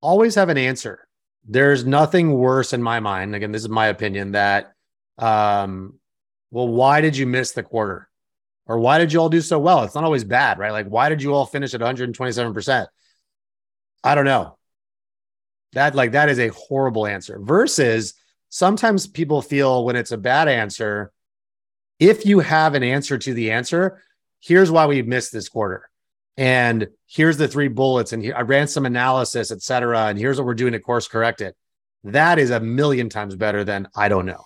always have an answer. There's nothing worse in my mind. Again, this is my opinion that, um, well, why did you miss the quarter? Or why did you all do so well? It's not always bad, right? Like, why did you all finish at 127%? I don't know. That like that is a horrible answer. Versus sometimes people feel when it's a bad answer, if you have an answer to the answer, here's why we missed this quarter. And here's the three bullets. And here, I ran some analysis, et cetera. And here's what we're doing to course correct it. That is a million times better than I don't know.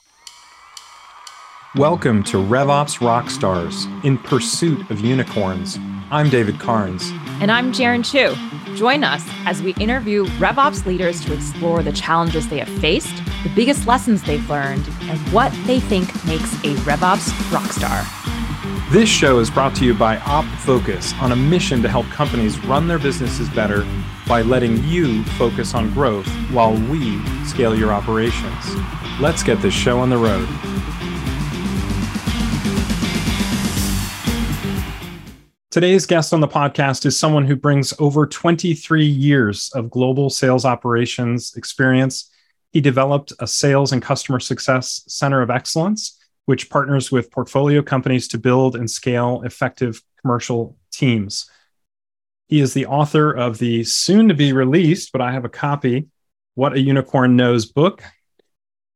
Welcome to RevOps Rockstars in Pursuit of Unicorns. I'm David Carnes. And I'm Jarin Chu. Join us as we interview RevOps leaders to explore the challenges they have faced, the biggest lessons they've learned, and what they think makes a RevOps rockstar. This show is brought to you by OpFocus on a mission to help companies run their businesses better by letting you focus on growth while we scale your operations. Let's get this show on the road. Today's guest on the podcast is someone who brings over 23 years of global sales operations experience. He developed a sales and customer success center of excellence, which partners with portfolio companies to build and scale effective commercial teams. He is the author of the soon to be released, but I have a copy, What a Unicorn Knows book.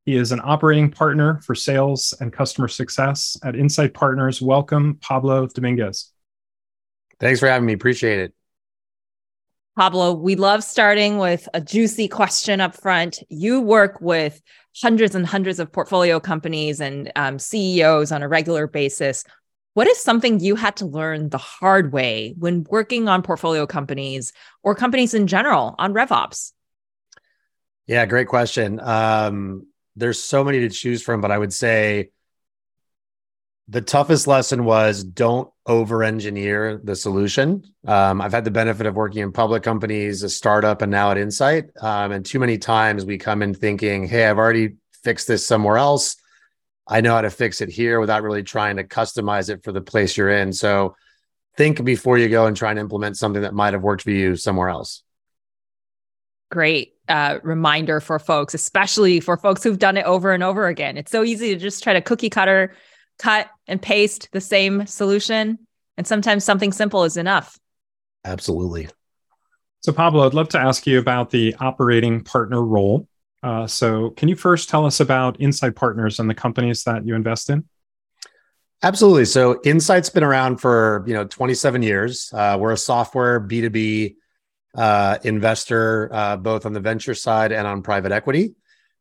He is an operating partner for sales and customer success at Insight Partners. Welcome, Pablo Dominguez. Thanks for having me. Appreciate it. Pablo, we love starting with a juicy question up front. You work with hundreds and hundreds of portfolio companies and um, CEOs on a regular basis. What is something you had to learn the hard way when working on portfolio companies or companies in general on RevOps? Yeah, great question. Um, there's so many to choose from, but I would say the toughest lesson was don't over engineer the solution. Um, I've had the benefit of working in public companies, a startup, and now at Insight. Um, and too many times we come in thinking, hey, I've already fixed this somewhere else. I know how to fix it here without really trying to customize it for the place you're in. So think before you go and try and implement something that might have worked for you somewhere else. Great uh, reminder for folks, especially for folks who've done it over and over again. It's so easy to just try to cookie cutter cut and paste the same solution. And sometimes something simple is enough. Absolutely. So, Pablo, I'd love to ask you about the operating partner role. Uh, so, can you first tell us about Insight Partners and the companies that you invest in? Absolutely. So, Insight's been around for you know 27 years. Uh, we're a software B2B uh, investor, uh, both on the venture side and on private equity.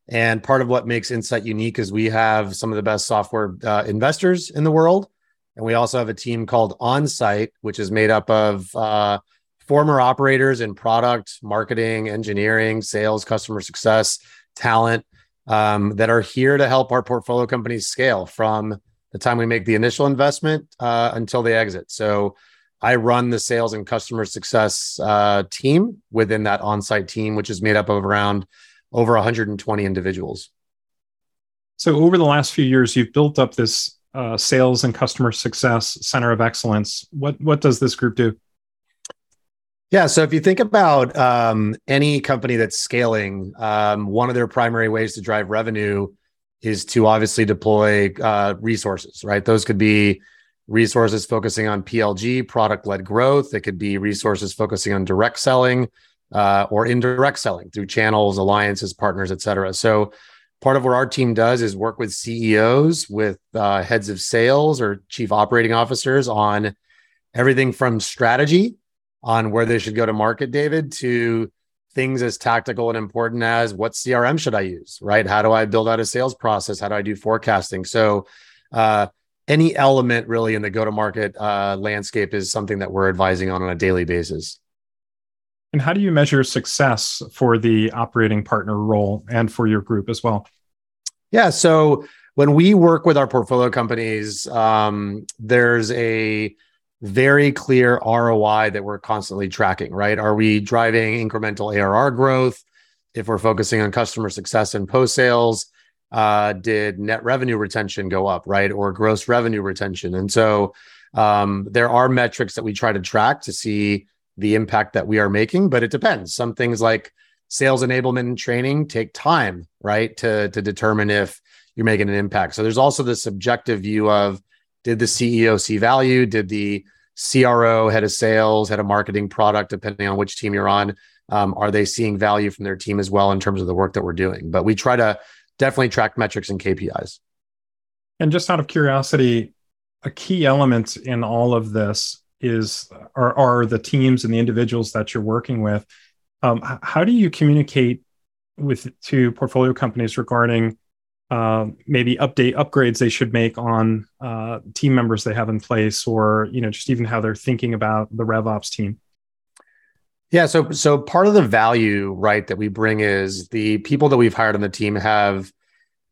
And part of what makes Insight unique is we have some of the best software uh, investors in the world. And we also have a team called OnSite, which is made up of uh, former operators in product, marketing, engineering, sales, customer success, talent um, that are here to help our portfolio companies scale from the time we make the initial investment uh, until they exit. So I run the sales and customer success uh, team within that OnSite team, which is made up of around over 120 individuals. So, over the last few years, you've built up this uh, sales and customer success center of excellence. What what does this group do? Yeah, so if you think about um, any company that's scaling, um, one of their primary ways to drive revenue is to obviously deploy uh, resources, right? Those could be resources focusing on PLG, product led growth. It could be resources focusing on direct selling uh, or indirect selling through channels, alliances, partners, et cetera. So part of what our team does is work with CEOs, with uh, heads of sales or chief operating officers on everything from strategy on where they should go to market, David, to things as tactical and important as what CRM should I use, right? How do I build out a sales process? How do I do forecasting? So, uh, any element really in the go to market uh, landscape is something that we're advising on on a daily basis. And how do you measure success for the operating partner role and for your group as well? Yeah. So when we work with our portfolio companies, um, there's a very clear ROI that we're constantly tracking, right? Are we driving incremental ARR growth? If we're focusing on customer success and post sales, uh, did net revenue retention go up, right? Or gross revenue retention? And so um, there are metrics that we try to track to see the impact that we are making, but it depends. Some things like sales enablement and training take time, right? To to determine if you're making an impact. So there's also the subjective view of did the CEO see value? Did the CRO, head of sales, head of marketing, product, depending on which team you're on, um, are they seeing value from their team as well in terms of the work that we're doing? But we try to definitely track metrics and KPIs. And just out of curiosity, a key element in all of this is are, are the teams and the individuals that you're working with. Um, how do you communicate with to portfolio companies regarding uh, maybe update upgrades they should make on uh, team members they have in place, or you know just even how they're thinking about the RevOps team? Yeah, so so part of the value, right, that we bring is the people that we've hired on the team have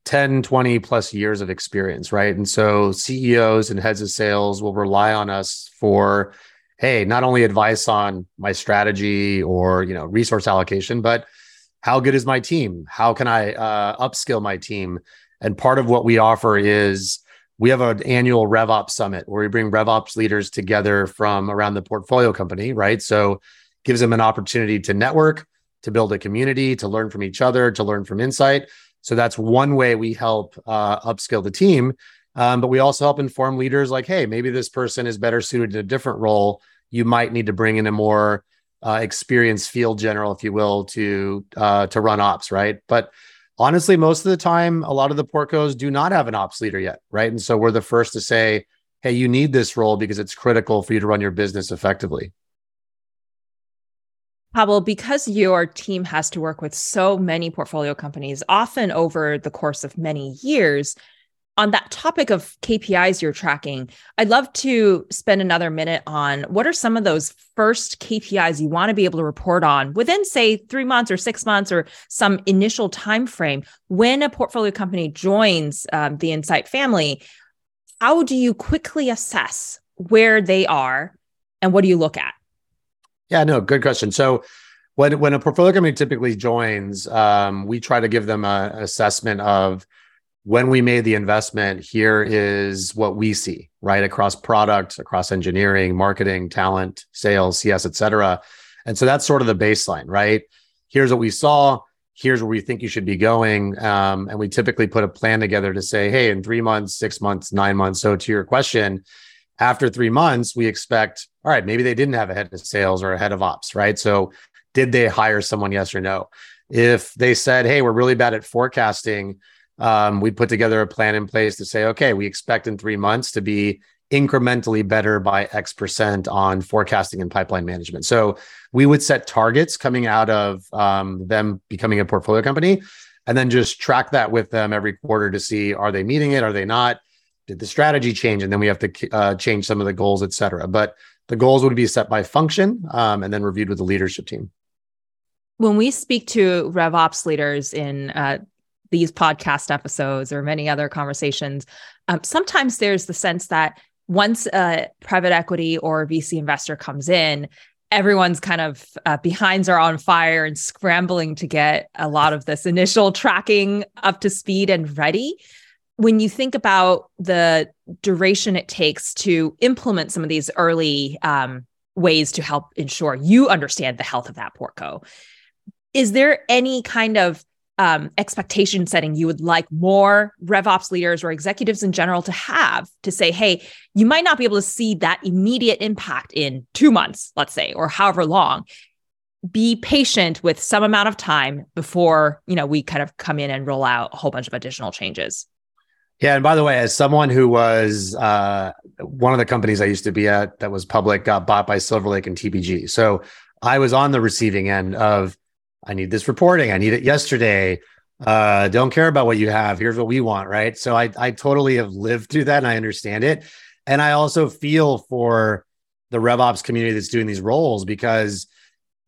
10, 20 plus years of experience, right? And so CEOs and heads of sales will rely on us for, hey, not only advice on my strategy or, you know, resource allocation, but how good is my team? How can I uh, upskill my team? And part of what we offer is we have an annual RevOps summit where we bring RevOps leaders together from around the portfolio company, right? So gives them an opportunity to network, to build a community, to learn from each other, to learn from insight so that's one way we help uh, upskill the team. Um, but we also help inform leaders like, hey, maybe this person is better suited in a different role. You might need to bring in a more uh, experienced field general, if you will, to uh, to run ops, right? But honestly, most of the time, a lot of the portcos do not have an ops leader yet, right? And so we're the first to say, hey, you need this role because it's critical for you to run your business effectively. Pablo, because your team has to work with so many portfolio companies, often over the course of many years, on that topic of KPIs you're tracking, I'd love to spend another minute on what are some of those first KPIs you want to be able to report on within, say, three months or six months or some initial time frame when a portfolio company joins um, the Insight family. How do you quickly assess where they are and what do you look at? Yeah, no, good question. So when when a portfolio company typically joins, um, we try to give them an assessment of when we made the investment. Here is what we see, right, across product, across engineering, marketing, talent, sales, CS, et cetera. And so that's sort of the baseline, right? Here's what we saw. Here's where we think you should be going. Um, and we typically put a plan together to say, hey, in three months, six months, nine months. So to your question, after three months, we expect, all right, maybe they didn't have a head of sales or a head of ops, right? So did they hire someone, yes or no? If they said, hey, we're really bad at forecasting, um, we put together a plan in place to say, okay, we expect in three months to be incrementally better by X percent on forecasting and pipeline management. So we would set targets coming out of um, them becoming a portfolio company and then just track that with them every quarter to see are they meeting it, are they not? Did the strategy change and then we have to uh, change some of the goals et cetera. But the goals would be set by function um, and then reviewed with the leadership team. When we speak to revops leaders in uh, these podcast episodes or many other conversations um, sometimes there's the sense that once a private equity or vc investor comes in everyone's kind of uh, behinds are on fire and scrambling to get a lot of this initial tracking up to speed and ready when you think about the duration it takes to implement some of these early um, ways to help ensure you understand the health of that portco, is there any kind of um, expectation setting you would like more RevOps leaders or executives in general to have to say, hey, you might not be able to see that immediate impact in two months, let's say, or however long. Be patient with some amount of time before you know we kind of come in and roll out a whole bunch of additional changes. Yeah, and by the way, as someone who was uh, one of the companies I used to be at that was public got bought by Silver Lake and TPG, so I was on the receiving end of I need this reporting, I need it yesterday. Uh, don't care about what you have. Here's what we want, right? So I I totally have lived through that and I understand it, and I also feel for the RevOps community that's doing these roles because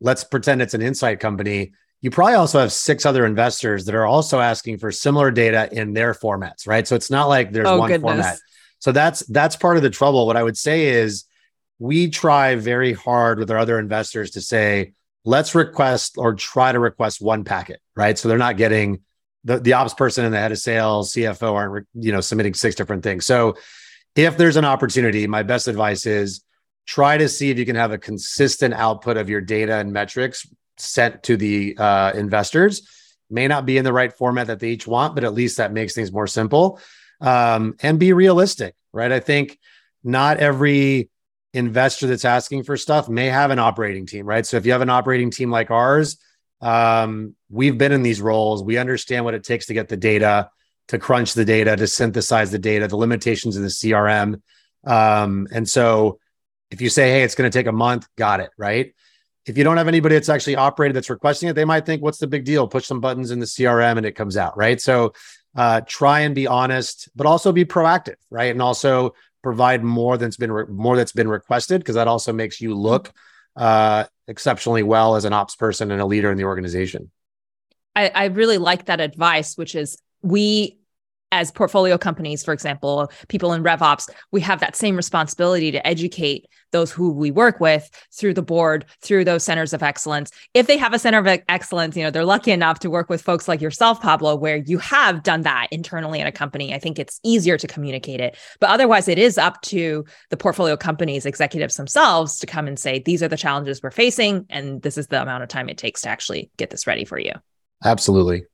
let's pretend it's an insight company you probably also have six other investors that are also asking for similar data in their formats, right? So it's not like there's oh, one goodness. format. So that's that's part of the trouble. What I would say is we try very hard with our other investors to say, let's request or try to request one packet, right? So they're not getting the, the ops person and the head of sales, CFO aren't, you know, submitting six different things. So if there's an opportunity, my best advice is try to see if you can have a consistent output of your data and metrics sent to the uh, investors. May not be in the right format that they each want, but at least that makes things more simple. Um, and be realistic, right? I think not every investor that's asking for stuff may have an operating team, right? So if you have an operating team like ours, um, we've been in these roles. We understand what it takes to get the data, to crunch the data, to synthesize the data, the limitations of the CRM. Um, and so if you say, hey, it's going to take a month, got it, right? If you don't have anybody that's actually operated that's requesting it, they might think, what's the big deal? Push some buttons in the CRM and it comes out, right? So uh, try and be honest, but also be proactive, right? And also provide more than's been re- more that's been requested because that also makes you look uh, exceptionally well as an ops person and a leader in the organization. I, I really like that advice, which is we as portfolio companies, for example, people in RevOps, we have that same responsibility to educate those who we work with through the board, through those centers of excellence. If they have a center of excellence, you know, they're lucky enough to work with folks like yourself, Pablo, where you have done that internally in a company. I think it's easier to communicate it. But otherwise, it is up to the portfolio companies, executives themselves to come and say, these are the challenges we're facing, and this is the amount of time it takes to actually get this ready for you. Absolutely.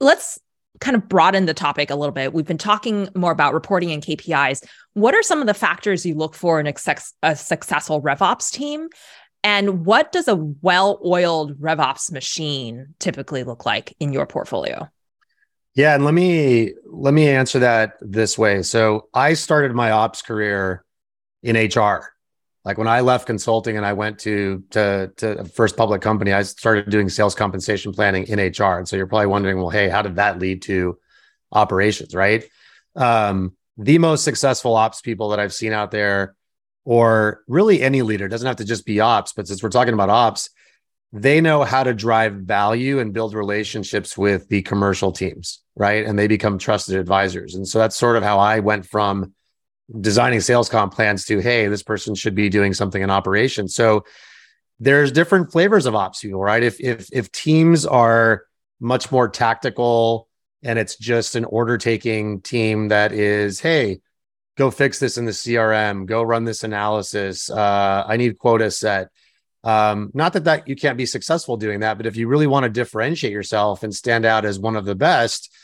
Let's kind of broaden the topic a little bit. We've been talking more about reporting and KPIs. What are some of the factors you look for in a, a successful RevOps team? And what does a well oiled RevOps machine typically look like in your portfolio? Yeah, and let me let me answer that this way. So I started my ops career in HR. Like when I left consulting and I went to to to first public company, I started doing sales compensation planning in HR. And so you're probably wondering, well, hey, how did that lead to operations, right? Um, the most successful ops people that I've seen out there, or really any leader, doesn't have to just be ops, but since we're talking about ops, they know how to drive value and build relationships with the commercial teams, right? And they become trusted advisors. And so that's sort of how I went from designing sales comp plans to hey this person should be doing something in operations so there's different flavors of ops people right? If if if teams are much more tactical and it's just an order taking team that is hey go fix this in the crm go run this analysis uh, i need quota set. Um, not that that you can't be successful doing that but if you really want to differentiate yourself and stand out as one of the best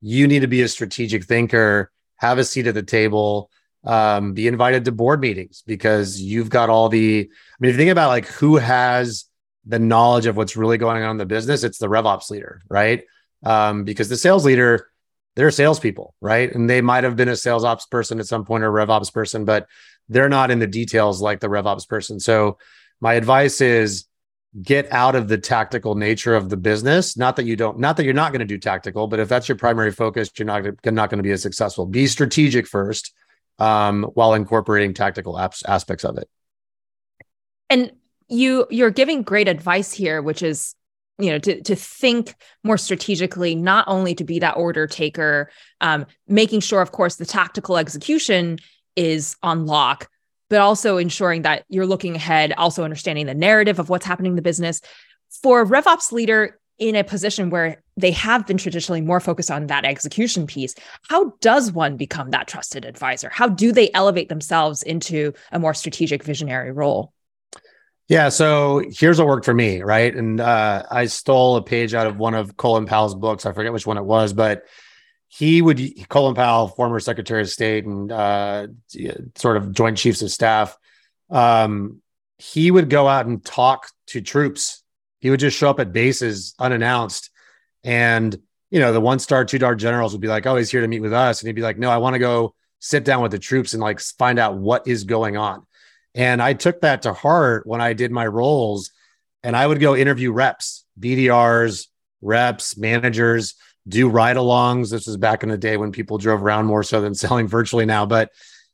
you need to be a strategic thinker have a seat at the table um, be invited to board meetings because you've got all the. I mean, if you think about like who has the knowledge of what's really going on in the business, it's the RevOps leader, right? Um, because the sales leader, they're salespeople, right? And they might have been a sales ops person at some point or RevOps person, but they're not in the details like the RevOps person. So my advice is get out of the tactical nature of the business. Not that you don't, not that you're not going to do tactical, but if that's your primary focus, you're not, not going to be as successful. Be strategic first um, while incorporating tactical apps, aspects of it. And you you're giving great advice here, which is you know to to think more strategically, not only to be that order taker, um, making sure, of course, the tactical execution is on lock, but also ensuring that you're looking ahead, also understanding the narrative of what's happening in the business. For RevOps leader, in a position where they have been traditionally more focused on that execution piece, how does one become that trusted advisor? How do they elevate themselves into a more strategic visionary role? Yeah, so here's what worked for me, right? And uh, I stole a page out of one of Colin Powell's books. I forget which one it was, but he would Colin Powell, former Secretary of State and uh, sort of Joint Chiefs of Staff, um, he would go out and talk to troops he would just show up at bases unannounced. And, you know, the one star, two star generals would be like, oh, he's here to meet with us. And he'd be like, no, I want to go sit down with the troops and like find out what is going on. And I took that to heart when I did my roles and I would go interview reps, BDRs, reps, managers, do ride alongs. This was back in the day when people drove around more so than selling virtually now. But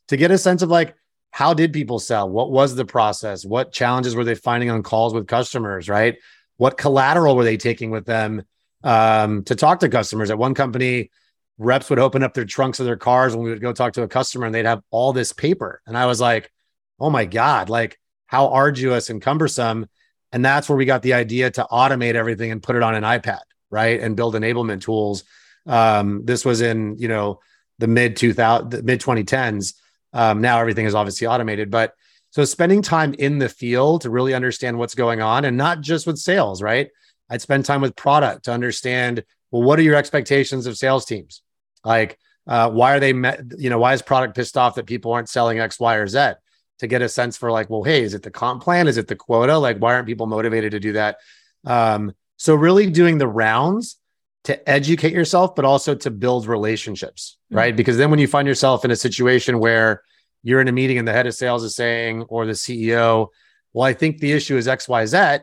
to get a sense of like, how did people sell? What was the process? What challenges were they finding on calls with customers? Right? What collateral were they taking with them um, to talk to customers? At one company, reps would open up their trunks of their cars when we would go talk to a customer and they'd have all this paper. And I was like, oh my God, like how arduous and cumbersome. And that's where we got the idea to automate everything and put it on an iPad, right? And build enablement tools. Um, this was in, you know, the mid 2000, mid 2010s. Um, now everything is obviously automated, but So spending time in the field to really understand what's going on and not just with sales, right? I'd spend time with product to understand, well, what are your expectations of sales teams? Like, uh, why are they, met, you know, why is product pissed off that people aren't selling X, Y, or Z? To get a sense for like, well, hey, is it the comp plan? Is it the quota? Like, why aren't people motivated to do that? Um, so really doing the rounds to educate yourself, but also to build relationships, mm-hmm. right? Because then when you find yourself in a situation where you're in a meeting and the head of sales is saying, or the CEO, well, I think the issue is XYZ,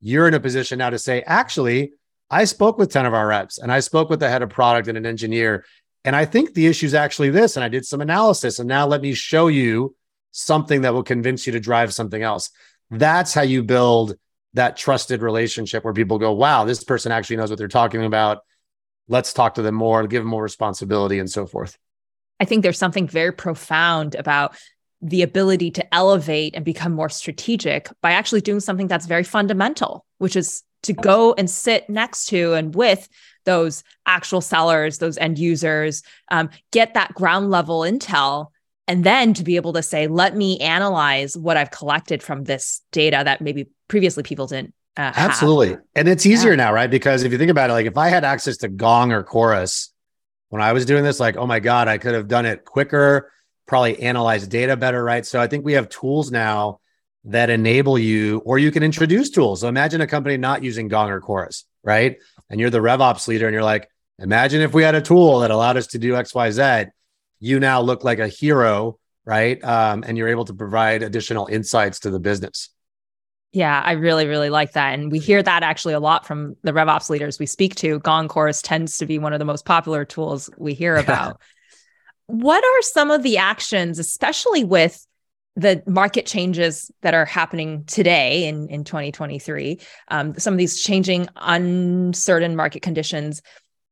you're in a position now to say, actually, I spoke with 10 of our reps and I spoke with the head of product and an engineer. And I think the issue is actually this. And I did some analysis. And now let me show you something that will convince you to drive something else. That's how you build that trusted relationship where people go, wow, this person actually knows what they're talking about. Let's talk to them more, give them more responsibility, and so forth. I think there's something very profound about the ability to elevate and become more strategic by actually doing something that's very fundamental, which is to go and sit next to and with those actual sellers, those end users, um, get that ground level intel, and then to be able to say, let me analyze what I've collected from this data that maybe previously people didn't. Uh, Absolutely. Have. And it's easier yeah. now, right? Because if you think about it, like if I had access to Gong or Chorus when I was doing this, like, oh my God, I could have done it quicker, probably analyze data better, right? So I think we have tools now that enable you, or you can introduce tools. So imagine a company not using Gong or Chorus, right? And you're the RevOps leader and you're like, imagine if we had a tool that allowed us to do XYZ you now look like a hero, right? Um, and you're able to provide additional insights to the business. Yeah, I really, really like that. And we hear that actually a lot from the RevOps leaders we speak to. Gong Chorus tends to be one of the most popular tools we hear about. What are some of the actions, especially with the market changes that are happening today in, in 2023, um, some of these changing, uncertain market conditions?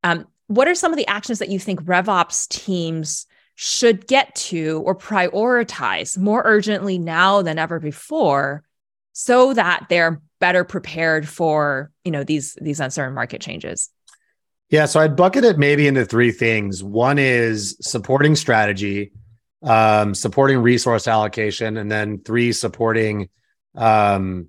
Um, what are some of the actions that you think RevOps teams should get to or prioritize more urgently now than ever before so that they're better prepared for you know these these uncertain market changes yeah so i'd bucket it maybe into three things. One is supporting strategy um, supporting resource allocation and then three supporting um,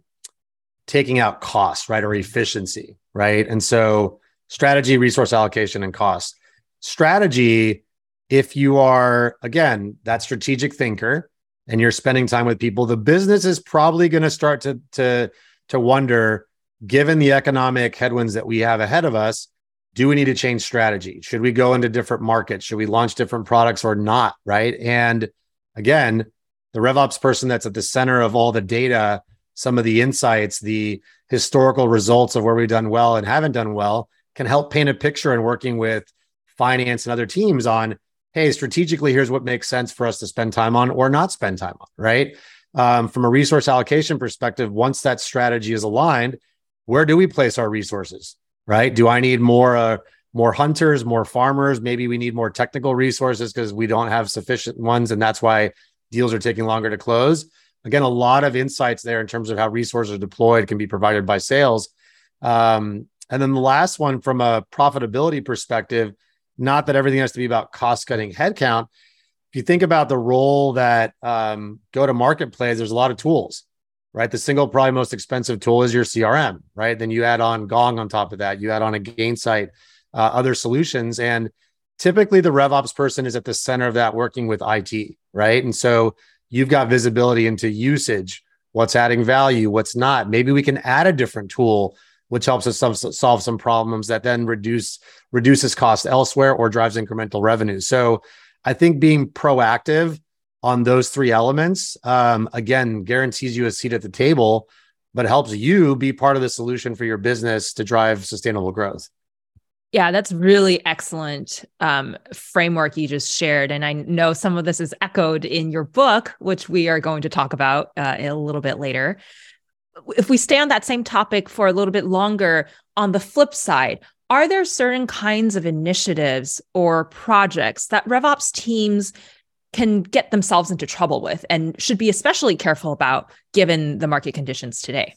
taking out cost right or efficiency right? And so strategy resource allocation and cost. Strategy if you are again that strategic thinker and you're spending time with people the business is probably going to start to to to wonder given the economic headwinds that we have ahead of us do we need to change strategy? Should we go into different markets? Should we launch different products or not right? And again the revops person that's at the center of all the data some of the insights the historical results of where we've done well and haven't done well can help paint a picture and working with finance and other teams on hey, strategically, here's what makes sense for us to spend time on or not spend time on, right? Um, from a resource allocation perspective, once that strategy is aligned, where do we place our resources, right? Do I need more uh, more hunters, more farmers? Maybe we need more technical resources because we don't have sufficient ones, and that's why deals are taking longer to close. Again, a lot of insights there in terms of how resources are deployed can be provided by sales. Um, and then the last one, from a profitability perspective, not that everything has to be about cost cutting headcount. If you think about the role that um, go to market plays, there's a lot of tools, right? The single, probably most expensive tool is your CRM, right? Then you add on Gong on top of that, you add on a Gainsight, uh, other solutions. And typically the RevOps person is at the center of that working with IT, right? And so you've got visibility into usage, what's adding value, what's not. Maybe we can add a different tool which helps us solve some problems that then reduce reduces cost elsewhere or drives incremental revenue. So I think being proactive on those three elements um, again guarantees you a seat at the table, but helps you be part of the solution for your business to drive sustainable growth. Yeah, that's really excellent um, framework you just shared, and I know some of this is echoed in your book, which we are going to talk about uh, a little bit later if we stay on that same topic for a little bit longer, on the flip side, are there certain kinds of initiatives or projects that RevOps teams can get themselves into trouble with and should be especially careful about given the market conditions today?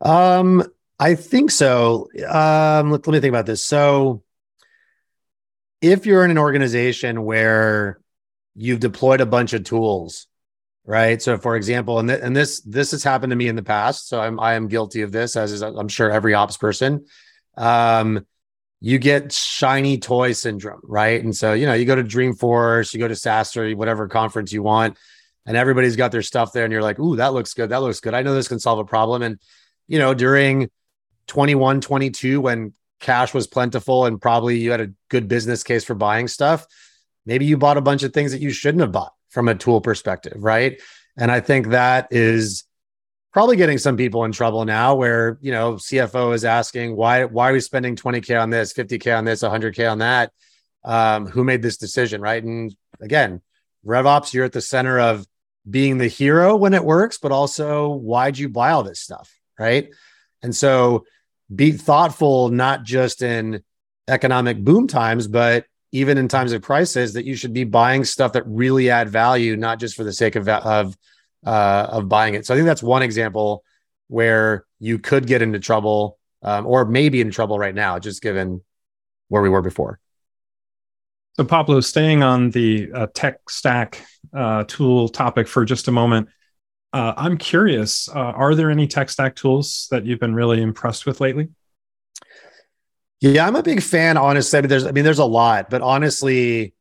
Um, I think so. Um, let, let me think about this. So, if you're in an organization where you've deployed a bunch of tools right? So, for example, and th- and this this has happened to me in the past, so I'm I am guilty of this, as is I'm sure every ops person. Um, you get shiny toy syndrome, right? And so, you know, you go to Dreamforce, you go to SaaStr, whatever conference you want, and everybody's got their stuff there, and you're like, "Ooh, that looks good. That looks good. I know this can solve a problem." And you know, during 21, 22, when cash was plentiful and probably you had a good business case for buying stuff, maybe you bought a bunch of things that you shouldn't have bought from a tool perspective, right? And I think that is probably getting some people in trouble now where, you know, CFO is asking why why are we spending 20k on this, 50k on this, 100k on that? Um, who made this decision, right? And again, RevOps, you're at the center of being the hero when it works, but also why'd you buy all this stuff, right? And so be thoughtful, not just in economic boom times, but even in times of crisis, that you should be buying stuff that really add value, not just for the sake of of uh, of buying it. So I think that's one example where you could get into trouble, um, or maybe in trouble right now, just given where we were before. So Pablo, staying on the uh, tech stack uh, tool topic for just a moment, uh, I'm curious, uh, are there any tech stack tools that you've been really impressed with lately? Yeah, I'm a big fan, honestly. I mean, there's I mean, there's a lot, but honestly,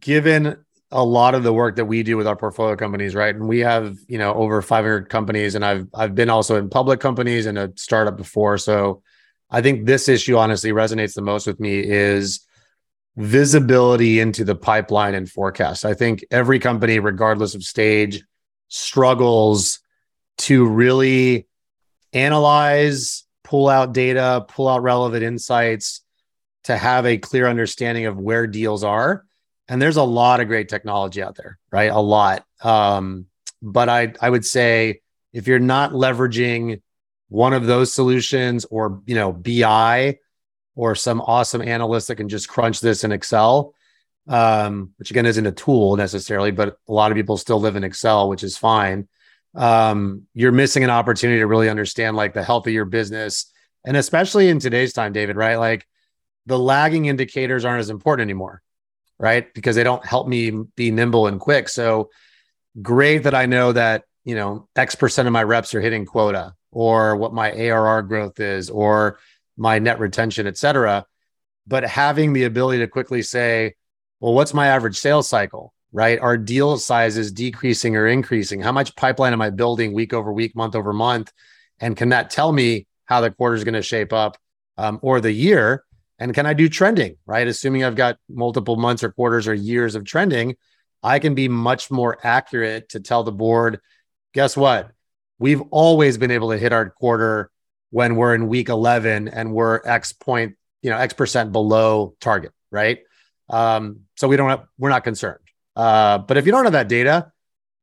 given a lot of the work that we do with our portfolio companies, right? And we have, you know, over 500 companies and I've I've been also in public companies and a startup before. So I think this issue honestly resonates the most with me is visibility into the pipeline and forecast. I think every company regardless of stage struggles to really analyze, pull out data, pull out relevant insights to have a clear understanding of where deals are. And there's a lot of great technology out there, right? A lot. Um, but I I would say if you're not leveraging one of those solutions or you know BI or some awesome analyst that can just crunch this in Excel, um, which again isn't a tool necessarily, but a lot of people still live in Excel, which is fine. Um, you're missing an opportunity to really understand like the health of your business. And especially in today's time, David, right? Like the lagging indicators aren't as important anymore, right? Because they don't help me be nimble and quick. So great that I know that, you know, X percent of my reps are hitting quota or what my ARR growth is or my net retention, et cetera. But having the ability to quickly say, well, what's my average sales cycle? Right? Are deal sizes decreasing or increasing? How much pipeline am I building week over week, month over month? And can that tell me how the quarter is going to shape up um, or the year? And can I do trending? Right? Assuming I've got multiple months or quarters or years of trending, I can be much more accurate to tell the board, guess what? We've always been able to hit our quarter when we're in week 11 and we're X point, you know, X percent below target, right? Um, so we don't have, we're not concerned. Uh, but if you don't have that data,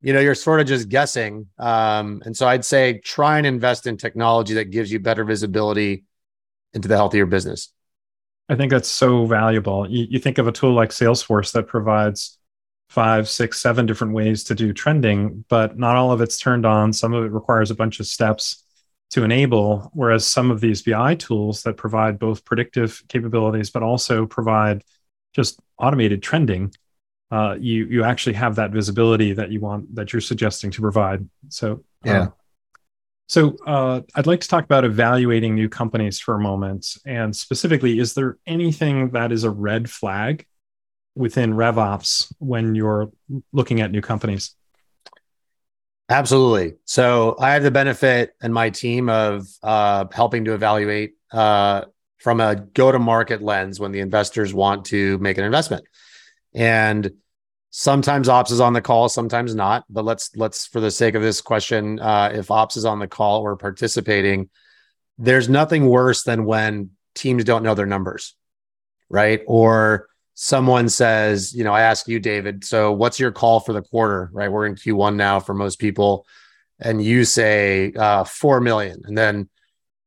you know, you're sort of just guessing. Um, and so I'd say try and invest in technology that gives you better visibility into the health of your business. I think that's so valuable. You, you think of a tool like Salesforce that provides five, six, seven different ways to do trending, but not all of it's turned on. Some of it requires a bunch of steps to enable, whereas some of these BI tools that provide both predictive capabilities, but also provide just automated trending, uh, you you actually have that visibility that you want that you're suggesting to provide. So yeah. Um, so uh, I'd like to talk about evaluating new companies for a moment, and specifically, is there anything that is a red flag within RevOps when you're looking at new companies? Absolutely. So I have the benefit and my team of uh, helping to evaluate uh, from a go to market lens when the investors want to make an investment. And sometimes ops is on the call, sometimes not. But let's let's for the sake of this question, uh, if ops is on the call or participating, there's nothing worse than when teams don't know their numbers, right? Or someone says, you know, I ask you, David, so what's your call for the quarter, right? We're in Q1 now for most people, and you say uh, four million, and then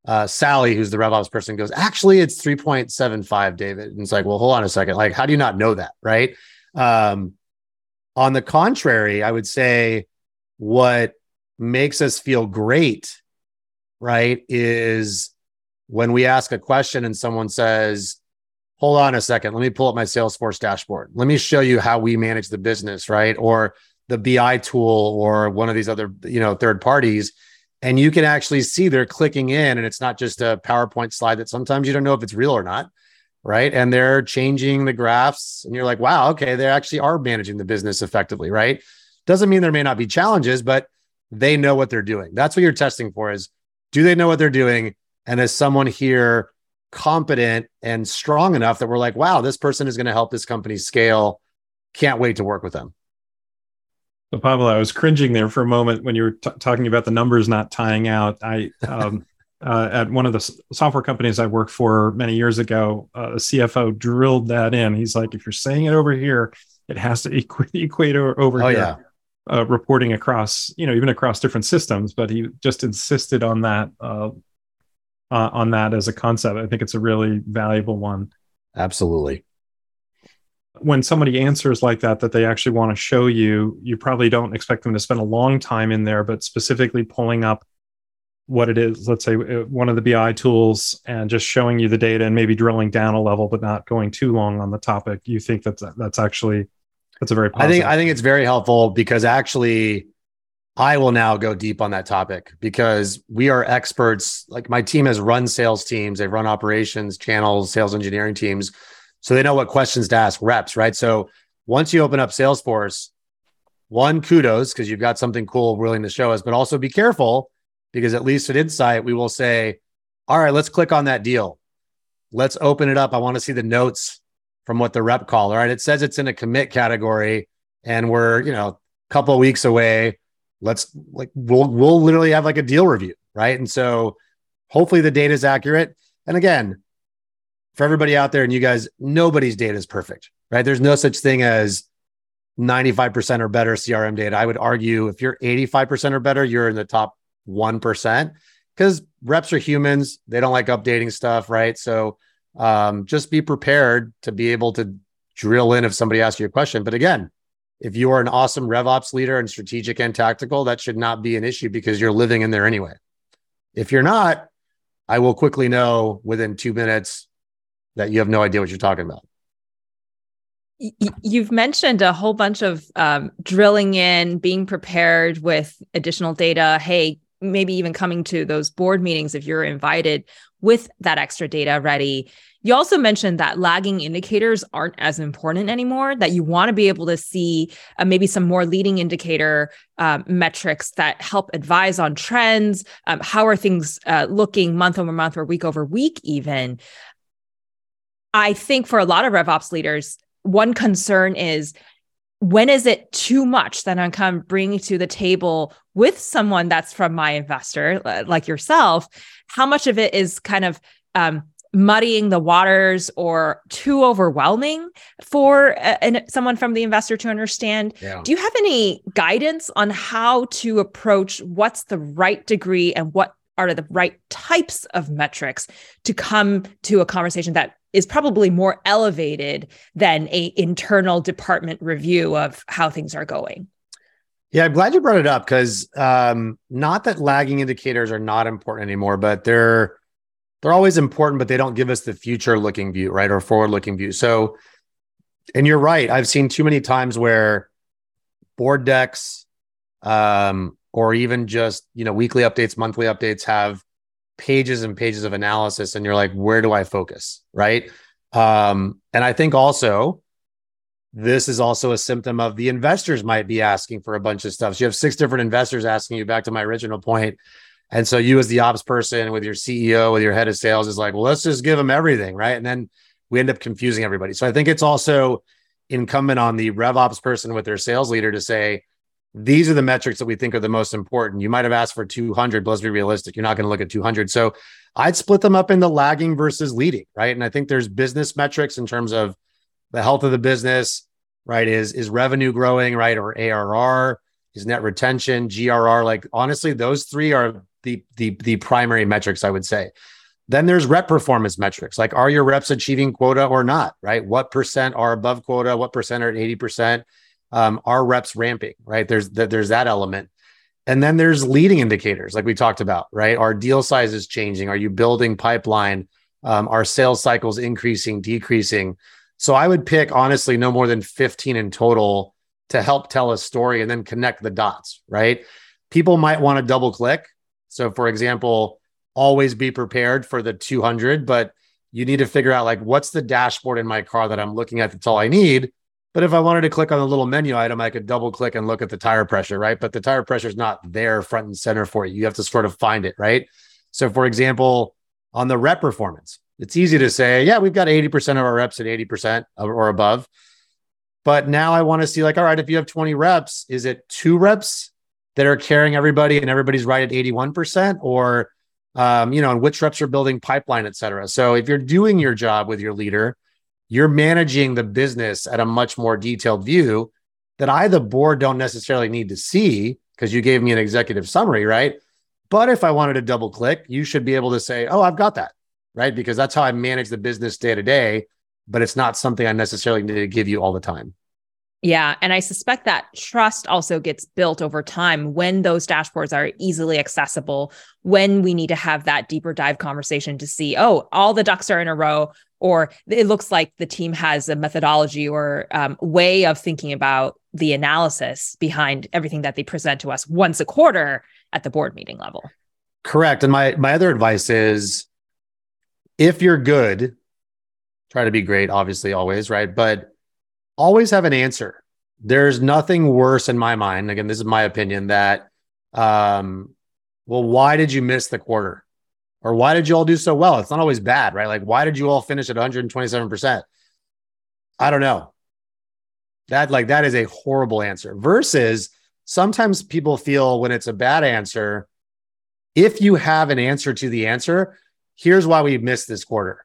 uh, Sally, who's the RevOps person, goes, actually, it's 3.75, David. And it's like, well, hold on a second. Like, how do you not know that? Right. Um, on the contrary, I would say what makes us feel great, right, is when we ask a question and someone says, hold on a second, let me pull up my Salesforce dashboard. Let me show you how we manage the business, right? Or the BI tool or one of these other, you know, third parties, and you can actually see they're clicking in, and it's not just a PowerPoint slide that sometimes you don't know if it's real or not, right? And they're changing the graphs, and you're like, wow, okay, they actually are managing the business effectively, right? Doesn't mean there may not be challenges, but they know what they're doing. That's what you're testing for is do they know what they're doing? And is someone here competent and strong enough that we're like, wow, this person is going to help this company scale. Can't wait to work with them. So Pablo, I was cringing there for a moment when you were t- talking about the numbers not tying out. I um, uh, at one of the software companies I worked for many years ago, uh, a CFO drilled that in. He's like, if you're saying it over here, it has to equ- equate over, over oh, here. yeah. Uh, reporting across, you know, even across different systems, but he just insisted on that, uh, uh, on that as a concept. I think it's a really valuable one. Absolutely. When somebody answers like that, that they actually want to show you, you probably don't expect them to spend a long time in there, but specifically pulling up what it is, let's say uh, one of the BI tools and just showing you the data and maybe drilling down a level, but not going too long on the topic. You think that that's actually that's a very I think I think it's very helpful because actually I will now go deep on that topic because we are experts. Like my team has run sales teams, they've run operations, channels, sales engineering teams. So they know what questions to ask reps, right? So once you open up Salesforce, one kudos because you've got something cool willing to show us, but also be careful because at least at Insight, we will say, all right, let's click on that deal. Let's open it up. I want to see the notes from what the rep called. All right. It says it's in a commit category and we're, you know, a couple weeks away. Let's like we'll we'll literally have like a deal review, right? And so hopefully the data is accurate. And again, for everybody out there and you guys, nobody's data is perfect, right? There's no such thing as 95% or better CRM data. I would argue if you're 85% or better, you're in the top 1% because reps are humans. They don't like updating stuff, right? So um, just be prepared to be able to drill in if somebody asks you a question. But again, if you are an awesome RevOps leader and strategic and tactical, that should not be an issue because you're living in there anyway. If you're not, I will quickly know within two minutes that you have no idea what you're talking about. You've mentioned a whole bunch of um, drilling in, being prepared with additional data. Hey, maybe even coming to those board meetings if you're invited with that extra data ready. You also mentioned that lagging indicators aren't as important anymore, that you want to be able to see uh, maybe some more leading indicator um, metrics that help advise on trends. Um, how are things uh, looking month over month or week over week, even? I think for a lot of RevOps leaders, one concern is when is it too much that I'm of bringing to the table with someone that's from my investor, like yourself? How much of it is kind of um, muddying the waters or too overwhelming for uh, someone from the investor to understand? Yeah. Do you have any guidance on how to approach what's the right degree and what are the right types of metrics to come to a conversation that is probably more elevated than a internal department review of how things are going. Yeah, I'm glad you brought it up because um, not that lagging indicators are not important anymore, but they're they're always important, but they don't give us the future looking view, right, or forward looking view. So, and you're right. I've seen too many times where board decks, um, or even just you know weekly updates, monthly updates have pages and pages of analysis and you're like where do i focus right? Um, and i think also this is also a symptom of the investors might be asking for a bunch of stuff. So you have six different investors asking you back to my original point. And so you as the ops person with your ceo with your head of sales is like well let's just give them everything right? And then we end up confusing everybody. So i think it's also incumbent on the rev ops person with their sales leader to say these are the metrics that we think are the most important. You might have asked for 200, but let's be realistic. You're not going to look at 200. So I'd split them up into lagging versus leading, right? And I think there's business metrics in terms of the health of the business, right? Is is revenue growing, right? Or ARR, is net retention, GRR. Like honestly, those three are the the the primary metrics I would say. Then there's rep performance metrics, like are your reps achieving quota or not, right? What percent are above quota? What percent are at 80%? Um, are reps ramping, right? There's there's that element. And then there's leading indicators, like we talked about, right? Our deal size is changing. Are you building pipeline? Um, are sales cycles increasing, decreasing? So I would pick honestly no more than 15 in total to help tell a story and then connect the dots, right? People might want to double click. So, for example, always be prepared for the 200, but you need to figure out like what's the dashboard in my car that I'm looking at that's all I need. But if I wanted to click on a little menu item, I could double click and look at the tire pressure, right? But the tire pressure is not there front and center for you. You have to sort of find it, right? So, for example, on the rep performance, it's easy to say, yeah, we've got 80% of our reps at 80% or above. But now I want to see, like, all right, if you have 20 reps, is it two reps that are carrying everybody and everybody's right at 81%? Or, um, you know, and which reps are building pipeline, et cetera. So if you're doing your job with your leader, you're managing the business at a much more detailed view that I, the board, don't necessarily need to see because you gave me an executive summary, right? But if I wanted to double click, you should be able to say, oh, I've got that, right? Because that's how I manage the business day to day but it's not something I necessarily need to give you all the time. Yeah. And I suspect that trust also gets built over time when those dashboards are easily accessible, when we need to have that deeper dive conversation to see, oh, all the ducks are in a row, or it looks like the team has a methodology or um, way of thinking about the analysis behind everything that they present to us once a quarter at the board meeting level. Correct. And my my other advice is if you're good try to be great, obviously, always, right? But always have an answer. There's nothing worse in my mind. Again, this is my opinion that, um, well, why did you miss the quarter? Or why did you all do so well? It's not always bad, right? Like, why did you all finish at 127%? I don't know. That, like, that is a horrible answer versus sometimes people feel when it's a bad answer, if you have an answer to the answer, here's why we missed this quarter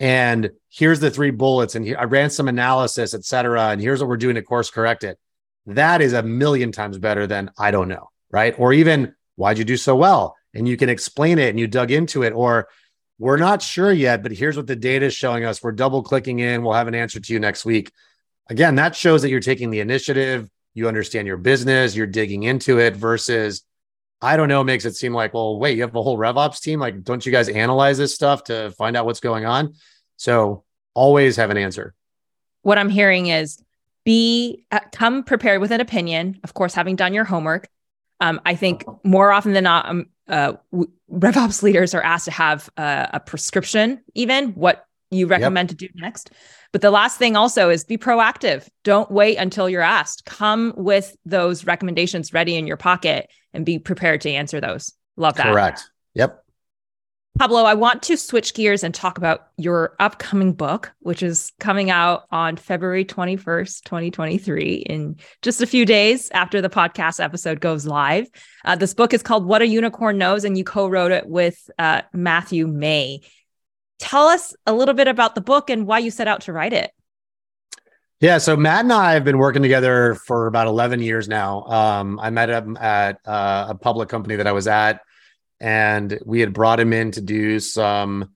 and here's the three bullets and here, i ran some analysis et cetera and here's what we're doing to course correct it. That is a million times better than i don't know right? Or even why'd you do so well? And you can explain it and you dug into it or we're not sure yet but here's what the data is showing us. We're double clicking in. We'll have an answer to you next week. Again that shows that you're taking the initiative. You understand your business. You're digging into it versus I don't know, makes it seem like, well, wait, you have a whole RevOps team. Like, don't you guys analyze this stuff to find out what's going on? So always have an answer. What I'm hearing is be uh, come prepared with an opinion. Of course, having done your homework. Um, I think more often than not, um, uh, RevOps leaders are asked to have uh, a prescription, even what you recommend yep. to do next. But the last thing also is be proactive. Don't wait until you're asked. Come with those recommendations ready in your pocket and be prepared to answer those. Love that. Correct. Yep. Pablo, I want to switch gears and talk about your upcoming book, which is coming out on February 21st, 2023, in just a few days after the podcast episode goes live. Uh, this book is called What a Unicorn Knows, and you co wrote it with uh, Matthew May. Tell us a little bit about the book and why you set out to write it. Yeah, so Matt and I have been working together for about 11 years now. Um, I met him at uh, a public company that I was at, and we had brought him in to do some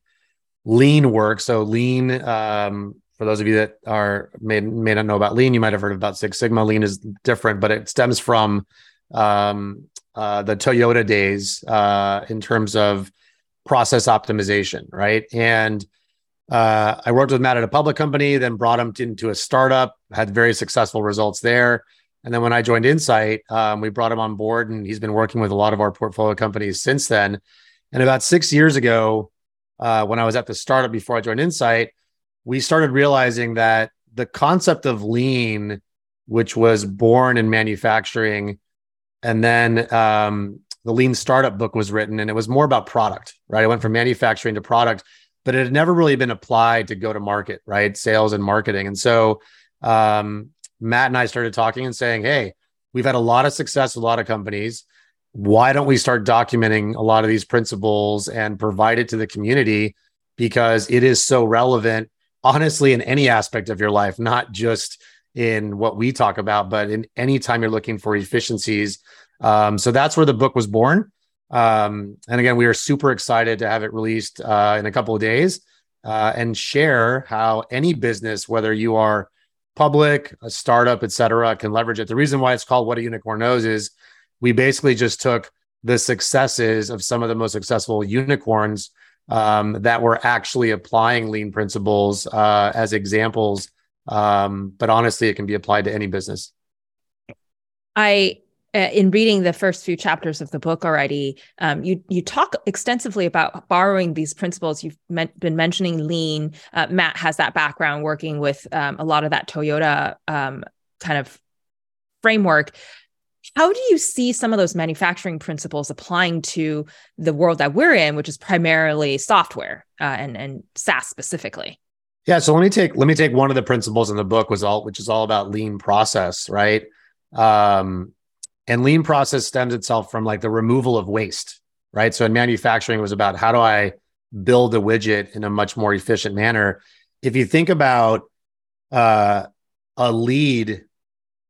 lean work. So lean, um, for those of you that are may may not know about lean, you might have heard about Six Sigma. Lean is different, but it stems from um, uh, the Toyota days uh, in terms of process optimization, right? And uh, I worked with Matt at a public company, then brought him into a startup, had very successful results there. And then when I joined Insight, um, we brought him on board, and he's been working with a lot of our portfolio companies since then. And about six years ago, uh, when I was at the startup before I joined Insight, we started realizing that the concept of lean, which was born in manufacturing, and then um, the lean startup book was written, and it was more about product, right? It went from manufacturing to product but it had never really been applied to go to market, right? Sales and marketing. And so um, Matt and I started talking and saying, hey, we've had a lot of success with a lot of companies. Why don't we start documenting a lot of these principles and provide it to the community? Because it is so relevant, honestly, in any aspect of your life, not just in what we talk about, but in any time you're looking for efficiencies. Um, so that's where the book was born. Um, and again, we are super excited to have it released uh, in a couple of days uh, and share how any business, whether you are public, a startup, et cetera, can leverage it. The reason why it's called What a Unicorn Knows is we basically just took the successes of some of the most successful unicorns um, that were actually applying lean principles uh, as examples. Um, but honestly, it can be applied to any business. I in reading the first few chapters of the book already, um, you you talk extensively about borrowing these principles. You've been mentioning lean. Uh, Matt has that background working with um, a lot of that Toyota um, kind of framework. How do you see some of those manufacturing principles applying to the world that we're in, which is primarily software uh, and and SaaS specifically? Yeah, so let me take let me take one of the principles in the book was all which is all about lean process, right? Um, and lean process stems itself from like the removal of waste, right? So in manufacturing, it was about how do I build a widget in a much more efficient manner. If you think about uh, a lead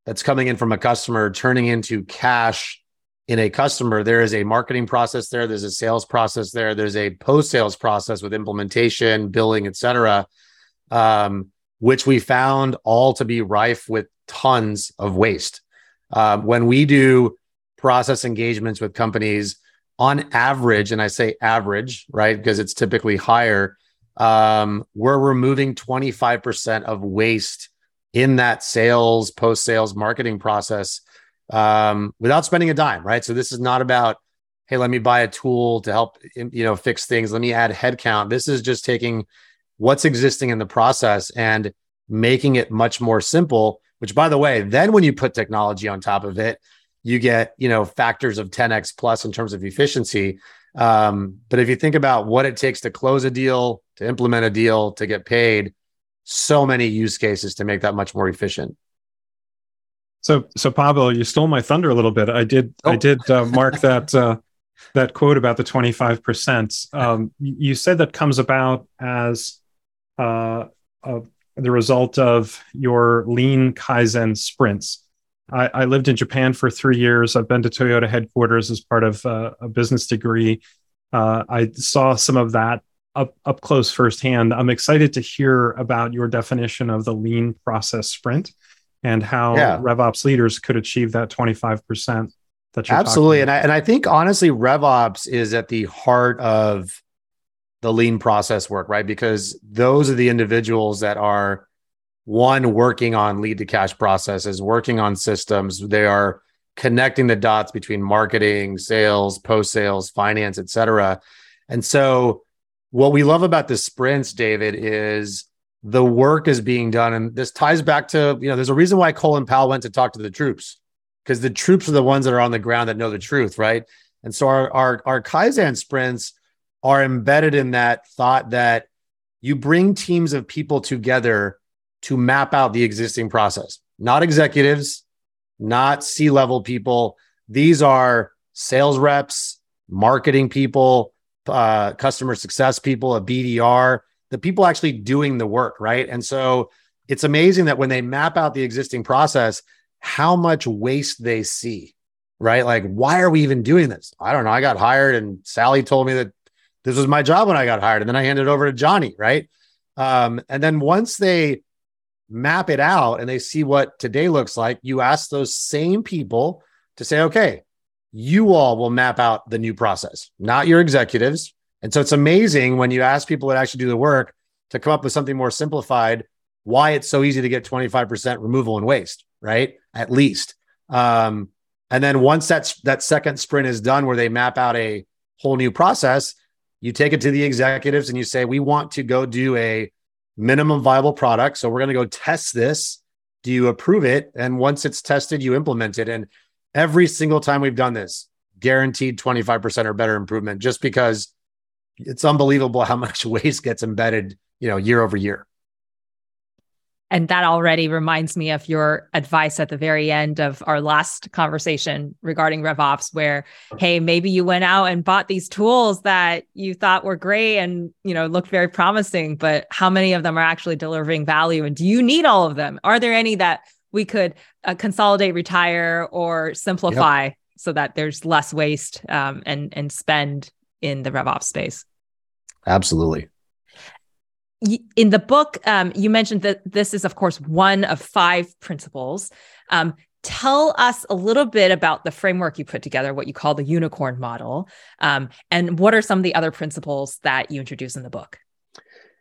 that's coming in from a customer turning into cash in a customer, there is a marketing process there, there's a sales process there, there's a post sales process with implementation, billing, et cetera, um, which we found all to be rife with tons of waste. Um, when we do process engagements with companies, on average, and I say average, right, because it's typically higher, um, we're removing 25% of waste in that sales, post sales marketing process um, without spending a dime, right? So this is not about, hey, let me buy a tool to help, you know, fix things. Let me add headcount. This is just taking what's existing in the process and making it much more simple which by the way, then when you put technology on top of it, you get, you know, factors of 10x plus in terms of efficiency. Um, but if you think about what it takes to close a deal, to implement a deal, to get paid, so many use cases to make that much more efficient. So, so Pablo, you stole my thunder a little bit. I did, oh. I did uh, mark that uh, that quote about the twenty five percent. Um, you said that comes about as uh, a the result of your lean Kaizen sprints. I, I, lived in Japan for three years. I've been to Toyota headquarters as part of uh, a business degree. Uh, I saw some of that up, up close firsthand. I'm excited to hear about your definition of the lean process sprint and how yeah. RevOps leaders could achieve that 25% that you're Absolutely. And I, and I think honestly, RevOps is at the heart of the lean process work, right? Because those are the individuals that are one working on lead to cash processes, working on systems. They are connecting the dots between marketing, sales, post sales, finance, et cetera. And so, what we love about the sprints, David, is the work is being done. And this ties back to, you know, there's a reason why Colin Powell went to talk to the troops because the troops are the ones that are on the ground that know the truth, right? And so, our, our, our Kaizen sprints are embedded in that thought that you bring teams of people together to map out the existing process, not executives, not C level people. These are sales reps, marketing people, uh, customer success people, a BDR, the people actually doing the work, right? And so it's amazing that when they map out the existing process, how much waste they see, right? Like, why are we even doing this? I don't know. I got hired and Sally told me that this was my job when I got hired. And then I handed it over to Johnny, right? Um, and then once they map it out and they see what today looks like, you ask those same people to say, okay, you all will map out the new process, not your executives. And so it's amazing when you ask people that actually do the work to come up with something more simplified, why it's so easy to get 25% removal and waste, right? At least. Um, and then once that's that second sprint is done where they map out a whole new process, you take it to the executives and you say, we want to go do a minimum viable product. So we're going to go test this. Do you approve it? And once it's tested, you implement it. And every single time we've done this, guaranteed 25% or better improvement, just because it's unbelievable how much waste gets embedded, you know, year over year. And that already reminds me of your advice at the very end of our last conversation regarding RevOps, where, hey, maybe you went out and bought these tools that you thought were great and you know looked very promising, but how many of them are actually delivering value? And do you need all of them? Are there any that we could uh, consolidate, retire, or simplify yep. so that there's less waste um, and and spend in the RevOps space? Absolutely in the book, um, you mentioned that this is, of course, one of five principles. Um, tell us a little bit about the framework you put together, what you call the unicorn model, um, and what are some of the other principles that you introduce in the book?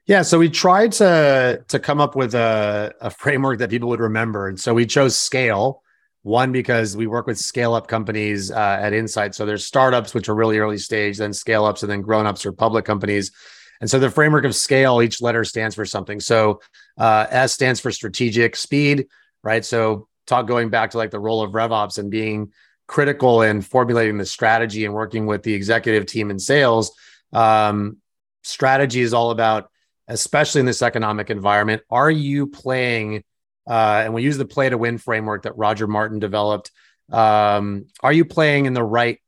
Yeah, so we tried to to come up with a, a framework that people would remember, and so we chose scale, One, because we work with scale up companies uh, at Insight. So there's startups, which are really early stage, then scale ups, and then grown ups or public companies. And so the framework of scale, each letter stands for something. So uh, S stands for strategic speed, right? So talk going back to like the role of RevOps and being critical in formulating the strategy and working with the executive team and sales. Um, strategy is all about, especially in this economic environment, are you playing? Uh, and we use the play to win framework that Roger Martin developed. Um, are you playing in the right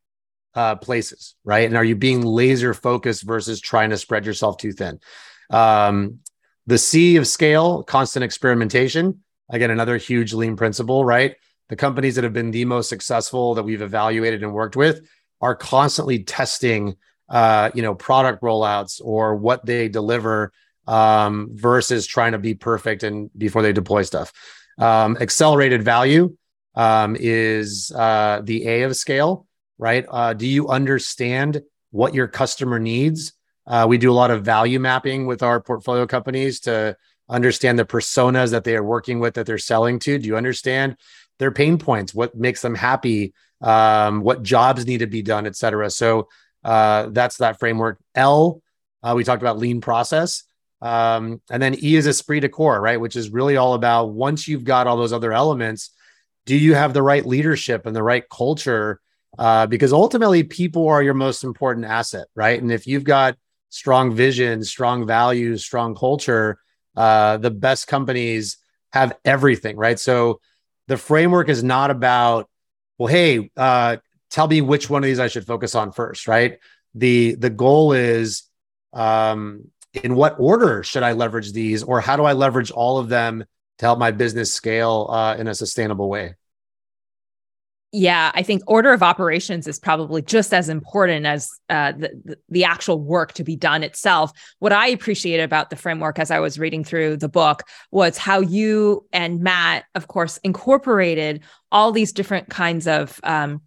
uh, places, right? And are you being laser focused versus trying to spread yourself too thin? Um, the C of scale, constant experimentation. Again, another huge lean principle, right? The companies that have been the most successful that we've evaluated and worked with are constantly testing, uh, you know, product rollouts or what they deliver um, versus trying to be perfect and before they deploy stuff. Um, accelerated value um, is uh, the A of scale, right? Uh, do you understand what your customer needs? Uh, we do a lot of value mapping with our portfolio companies to understand the personas that they are working with that they're selling to. Do you understand their pain points? What makes them happy? Um, what jobs need to be done, et cetera. So uh, that's that framework. L, uh, we talked about lean process. Um, and then E is esprit de corps, right? Which is really all about once you've got all those other elements, do you have the right leadership and the right culture? Uh, because ultimately, people are your most important asset, right? And if you've got strong vision, strong values, strong culture, uh, the best companies have everything, right? So the framework is not about, well, hey, uh, tell me which one of these I should focus on first, right? The the goal is um, in what order should I leverage these, or how do I leverage all of them to help my business scale uh, in a sustainable way? Yeah, I think order of operations is probably just as important as uh, the, the actual work to be done itself. What I appreciate about the framework as I was reading through the book was how you and Matt, of course, incorporated all these different kinds of um,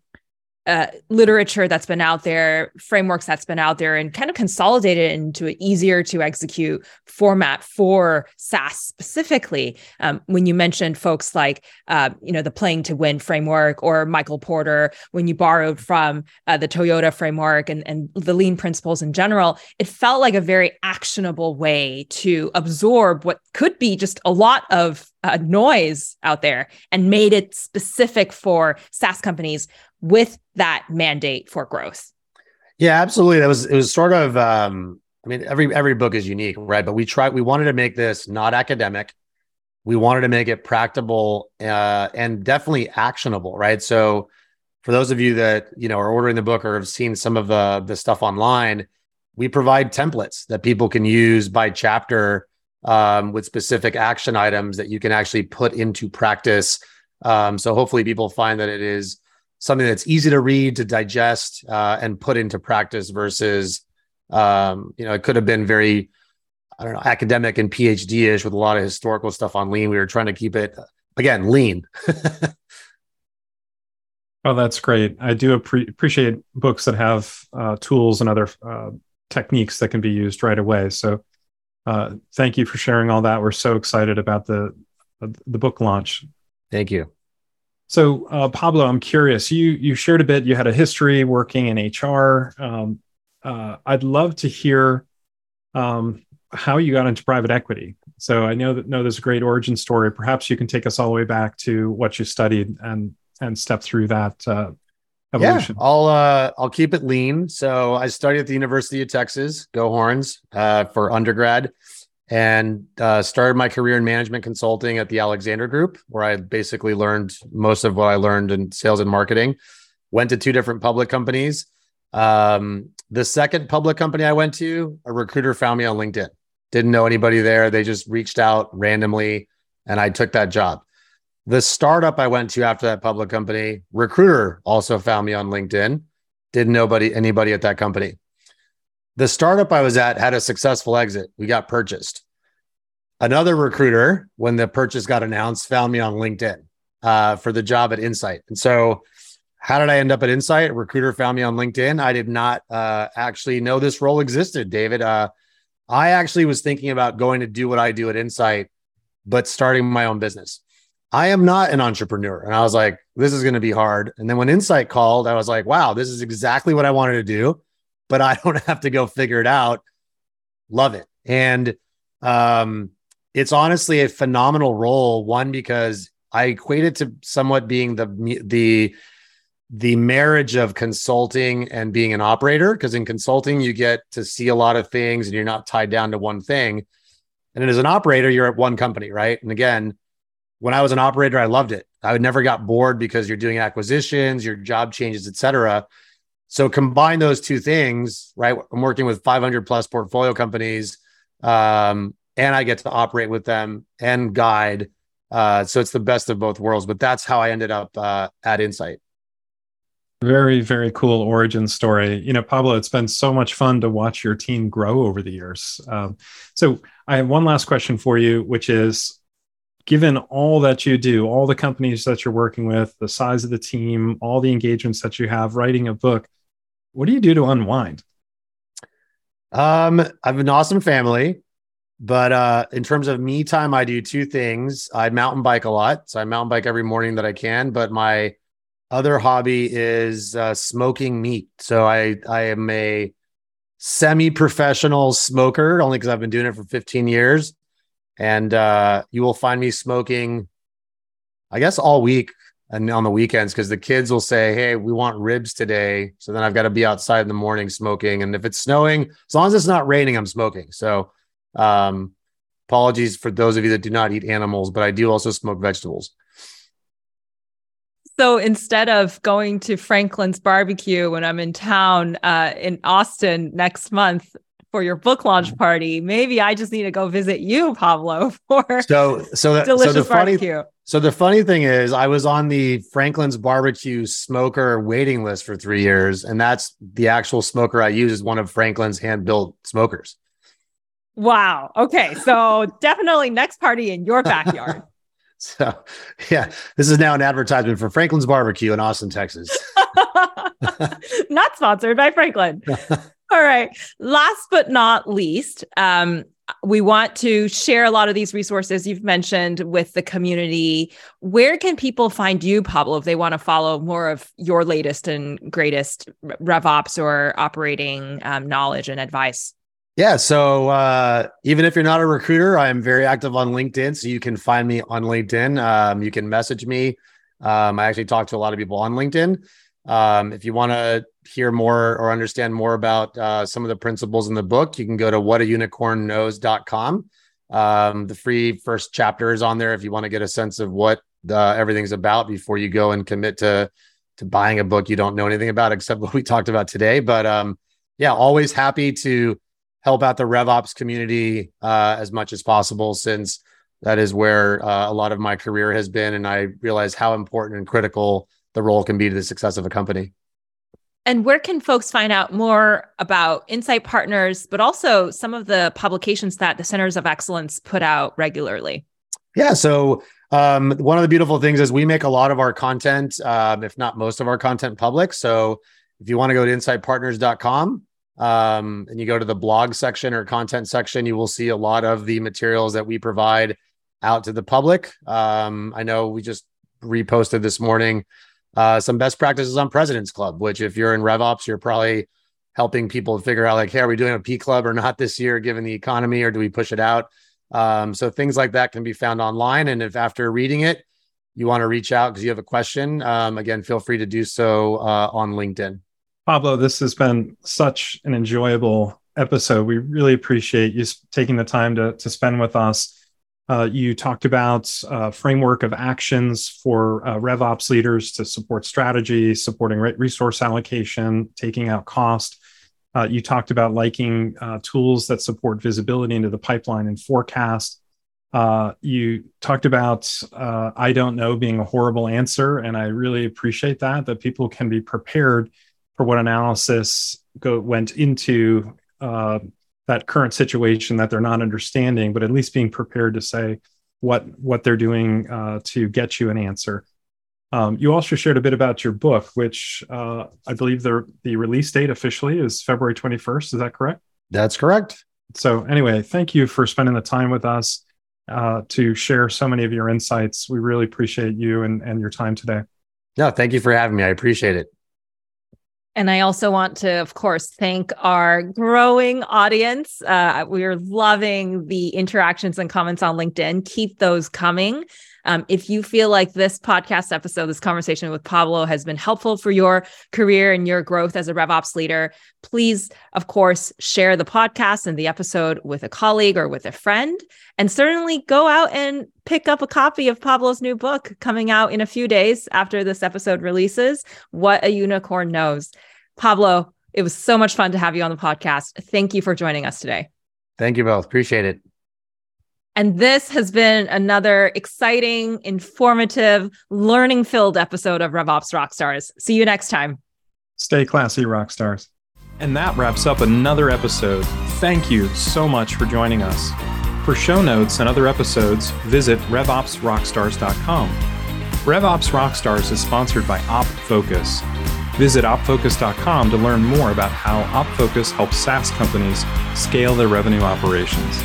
uh, literature that's been out there, frameworks that's been out there, and kind of consolidate it into an easier to execute format for SaaS specifically. Um, when you mentioned folks like, uh, you know, the playing to win framework or Michael Porter, when you borrowed from uh, the Toyota framework and, and the lean principles in general, it felt like a very actionable way to absorb what could be just a lot of uh, noise out there and made it specific for SaaS companies with that mandate for growth. Yeah, absolutely. That was it was sort of um I mean every every book is unique, right? But we tried we wanted to make this not academic. We wanted to make it practical uh, and definitely actionable, right? So for those of you that, you know, are ordering the book or have seen some of the the stuff online, we provide templates that people can use by chapter um, with specific action items that you can actually put into practice. Um, so hopefully people find that it is something that's easy to read, to digest, uh, and put into practice versus, um, you know, it could have been very, I don't know, academic and PhD ish with a lot of historical stuff on lean. We were trying to keep it, again, lean. oh, that's great. I do appre- appreciate books that have uh, tools and other uh, techniques that can be used right away. So, uh, thank you for sharing all that. We're so excited about the the book launch. Thank you. So, uh, Pablo, I'm curious. You you shared a bit. You had a history working in HR. Um, uh, I'd love to hear um, how you got into private equity. So, I know that know there's a great origin story. Perhaps you can take us all the way back to what you studied and and step through that uh, evolution. Yeah, I'll uh, I'll keep it lean. So, I studied at the University of Texas, Go Horns, uh, for undergrad and uh, started my career in management consulting at the Alexander Group, where I basically learned most of what I learned in sales and marketing. Went to two different public companies. Um, the second public company I went to, a recruiter found me on LinkedIn. Didn't know anybody there. They just reached out randomly, and I took that job. The startup I went to after that public company, recruiter also found me on LinkedIn. Didn't know anybody, anybody at that company. The startup I was at had a successful exit. We got purchased. Another recruiter, when the purchase got announced, found me on LinkedIn uh, for the job at Insight. And so, how did I end up at Insight? A recruiter found me on LinkedIn. I did not uh, actually know this role existed, David. Uh, I actually was thinking about going to do what I do at Insight, but starting my own business. I am not an entrepreneur. And I was like, this is going to be hard. And then when Insight called, I was like, wow, this is exactly what I wanted to do, but I don't have to go figure it out. Love it. And um, it's honestly a phenomenal role. One, because I equate it to somewhat being the, the, the marriage of consulting and being an operator. Because in consulting, you get to see a lot of things and you're not tied down to one thing. And then as an operator, you're at one company, right? And again, when I was an operator, I loved it. I never got bored because you're doing acquisitions, your job changes, et cetera. So combine those two things, right? I'm working with 500 plus portfolio companies, um, and I get to operate with them and guide. Uh, so it's the best of both worlds. But that's how I ended up uh, at Insight. Very, very cool origin story. You know, Pablo, it's been so much fun to watch your team grow over the years. Um, so I have one last question for you, which is given all that you do, all the companies that you're working with, the size of the team, all the engagements that you have, writing a book, what do you do to unwind? Um, I have an awesome family, but uh, in terms of me time, I do two things. I mountain bike a lot, so I mountain bike every morning that I can. But my other hobby is uh, smoking meat. So I I am a semi-professional smoker, only because I've been doing it for 15 years and uh, you will find me smoking, I guess, all week and on the weekends because the kids will say, "Hey, we want ribs today." So then I've got to be outside in the morning smoking, and if it's snowing, as long as it's not raining, I'm smoking. So, um, apologies for those of you that do not eat animals, but I do also smoke vegetables. So instead of going to Franklin's barbecue when I'm in town uh, in Austin next month, for your book launch party. Maybe I just need to go visit you, Pablo, for so so that, delicious so the barbecue. Funny, so the funny thing is, I was on the Franklin's barbecue smoker waiting list for three years, and that's the actual smoker I use is one of Franklin's hand built smokers. Wow. Okay. So definitely next party in your backyard. so yeah, this is now an advertisement for Franklin's barbecue in Austin, Texas. Not sponsored by Franklin. All right. Last but not least, um, we want to share a lot of these resources you've mentioned with the community. Where can people find you, Pablo, if they want to follow more of your latest and greatest RevOps or operating um, knowledge and advice? Yeah. So uh, even if you're not a recruiter, I'm very active on LinkedIn. So you can find me on LinkedIn. Um, you can message me. Um, I actually talk to a lot of people on LinkedIn. Um, if you want to hear more or understand more about uh, some of the principles in the book, you can go to whataunicornknows.com. Um, the free first chapter is on there if you want to get a sense of what uh, everything's about before you go and commit to to buying a book you don't know anything about except what we talked about today. But um, yeah, always happy to help out the RevOps community uh, as much as possible since that is where uh, a lot of my career has been, and I realize how important and critical the role can be to the success of a company. And where can folks find out more about Insight Partners, but also some of the publications that the Centers of Excellence put out regularly? Yeah. So, um, one of the beautiful things is we make a lot of our content, um, if not most of our content, public. So, if you want to go to insightpartners.com um, and you go to the blog section or content section, you will see a lot of the materials that we provide out to the public. Um, I know we just reposted this morning uh, some best practices on President's Club, which if you're in RevOps, you're probably helping people figure out like, hey, are we doing a P Club or not this year, given the economy, or do we push it out? Um, so things like that can be found online. And if after reading it, you want to reach out because you have a question, um, again, feel free to do so uh, on LinkedIn. Pablo, this has been such an enjoyable episode. We really appreciate you taking the time to, to spend with us. Uh, you talked about uh, framework of actions for uh, RevOps leaders to support strategy, supporting resource allocation, taking out cost. Uh, you talked about liking uh, tools that support visibility into the pipeline and forecast. Uh, you talked about I don't know being a horrible answer, and I really appreciate that that people can be prepared for what analysis go, went into that current situation that they're not understanding, but at least being prepared to say what what they're doing uh, to get you an answer. Um, you also shared a bit about your book, which uh, I believe the the release date officially is February 21st. Is that correct? That's correct. So anyway, thank you for spending the time with us. uh, to share so many of your insights. We really appreciate you and, and your time today. No, thank you for having me. I appreciate it. And I also want to, of course, thank our growing audience. Uh, we're loving the interactions and comments on LinkedIn. Keep those coming. Um, if you feel like this podcast episode, this conversation with Pablo has been helpful for your career and your growth as a RevOps leader, please, of course, share the podcast and the episode with a colleague or with a friend. And certainly go out and pick up a copy of Pablo's new book coming out in a few days after this episode releases What a Unicorn Knows. Pablo, it was so much fun to have you on the podcast. Thank you for joining us today. Thank you both. Appreciate it. And this has been another exciting, informative, learning filled episode of RevOps Rockstars. See you next time. Stay classy, rockstars. And that wraps up another episode. Thank you so much for joining us. For show notes and other episodes, visit RevOpsRockstars.com. RevOps Rockstars is sponsored by OpFocus. Visit opfocus.com to learn more about how OpFocus helps SaaS companies scale their revenue operations.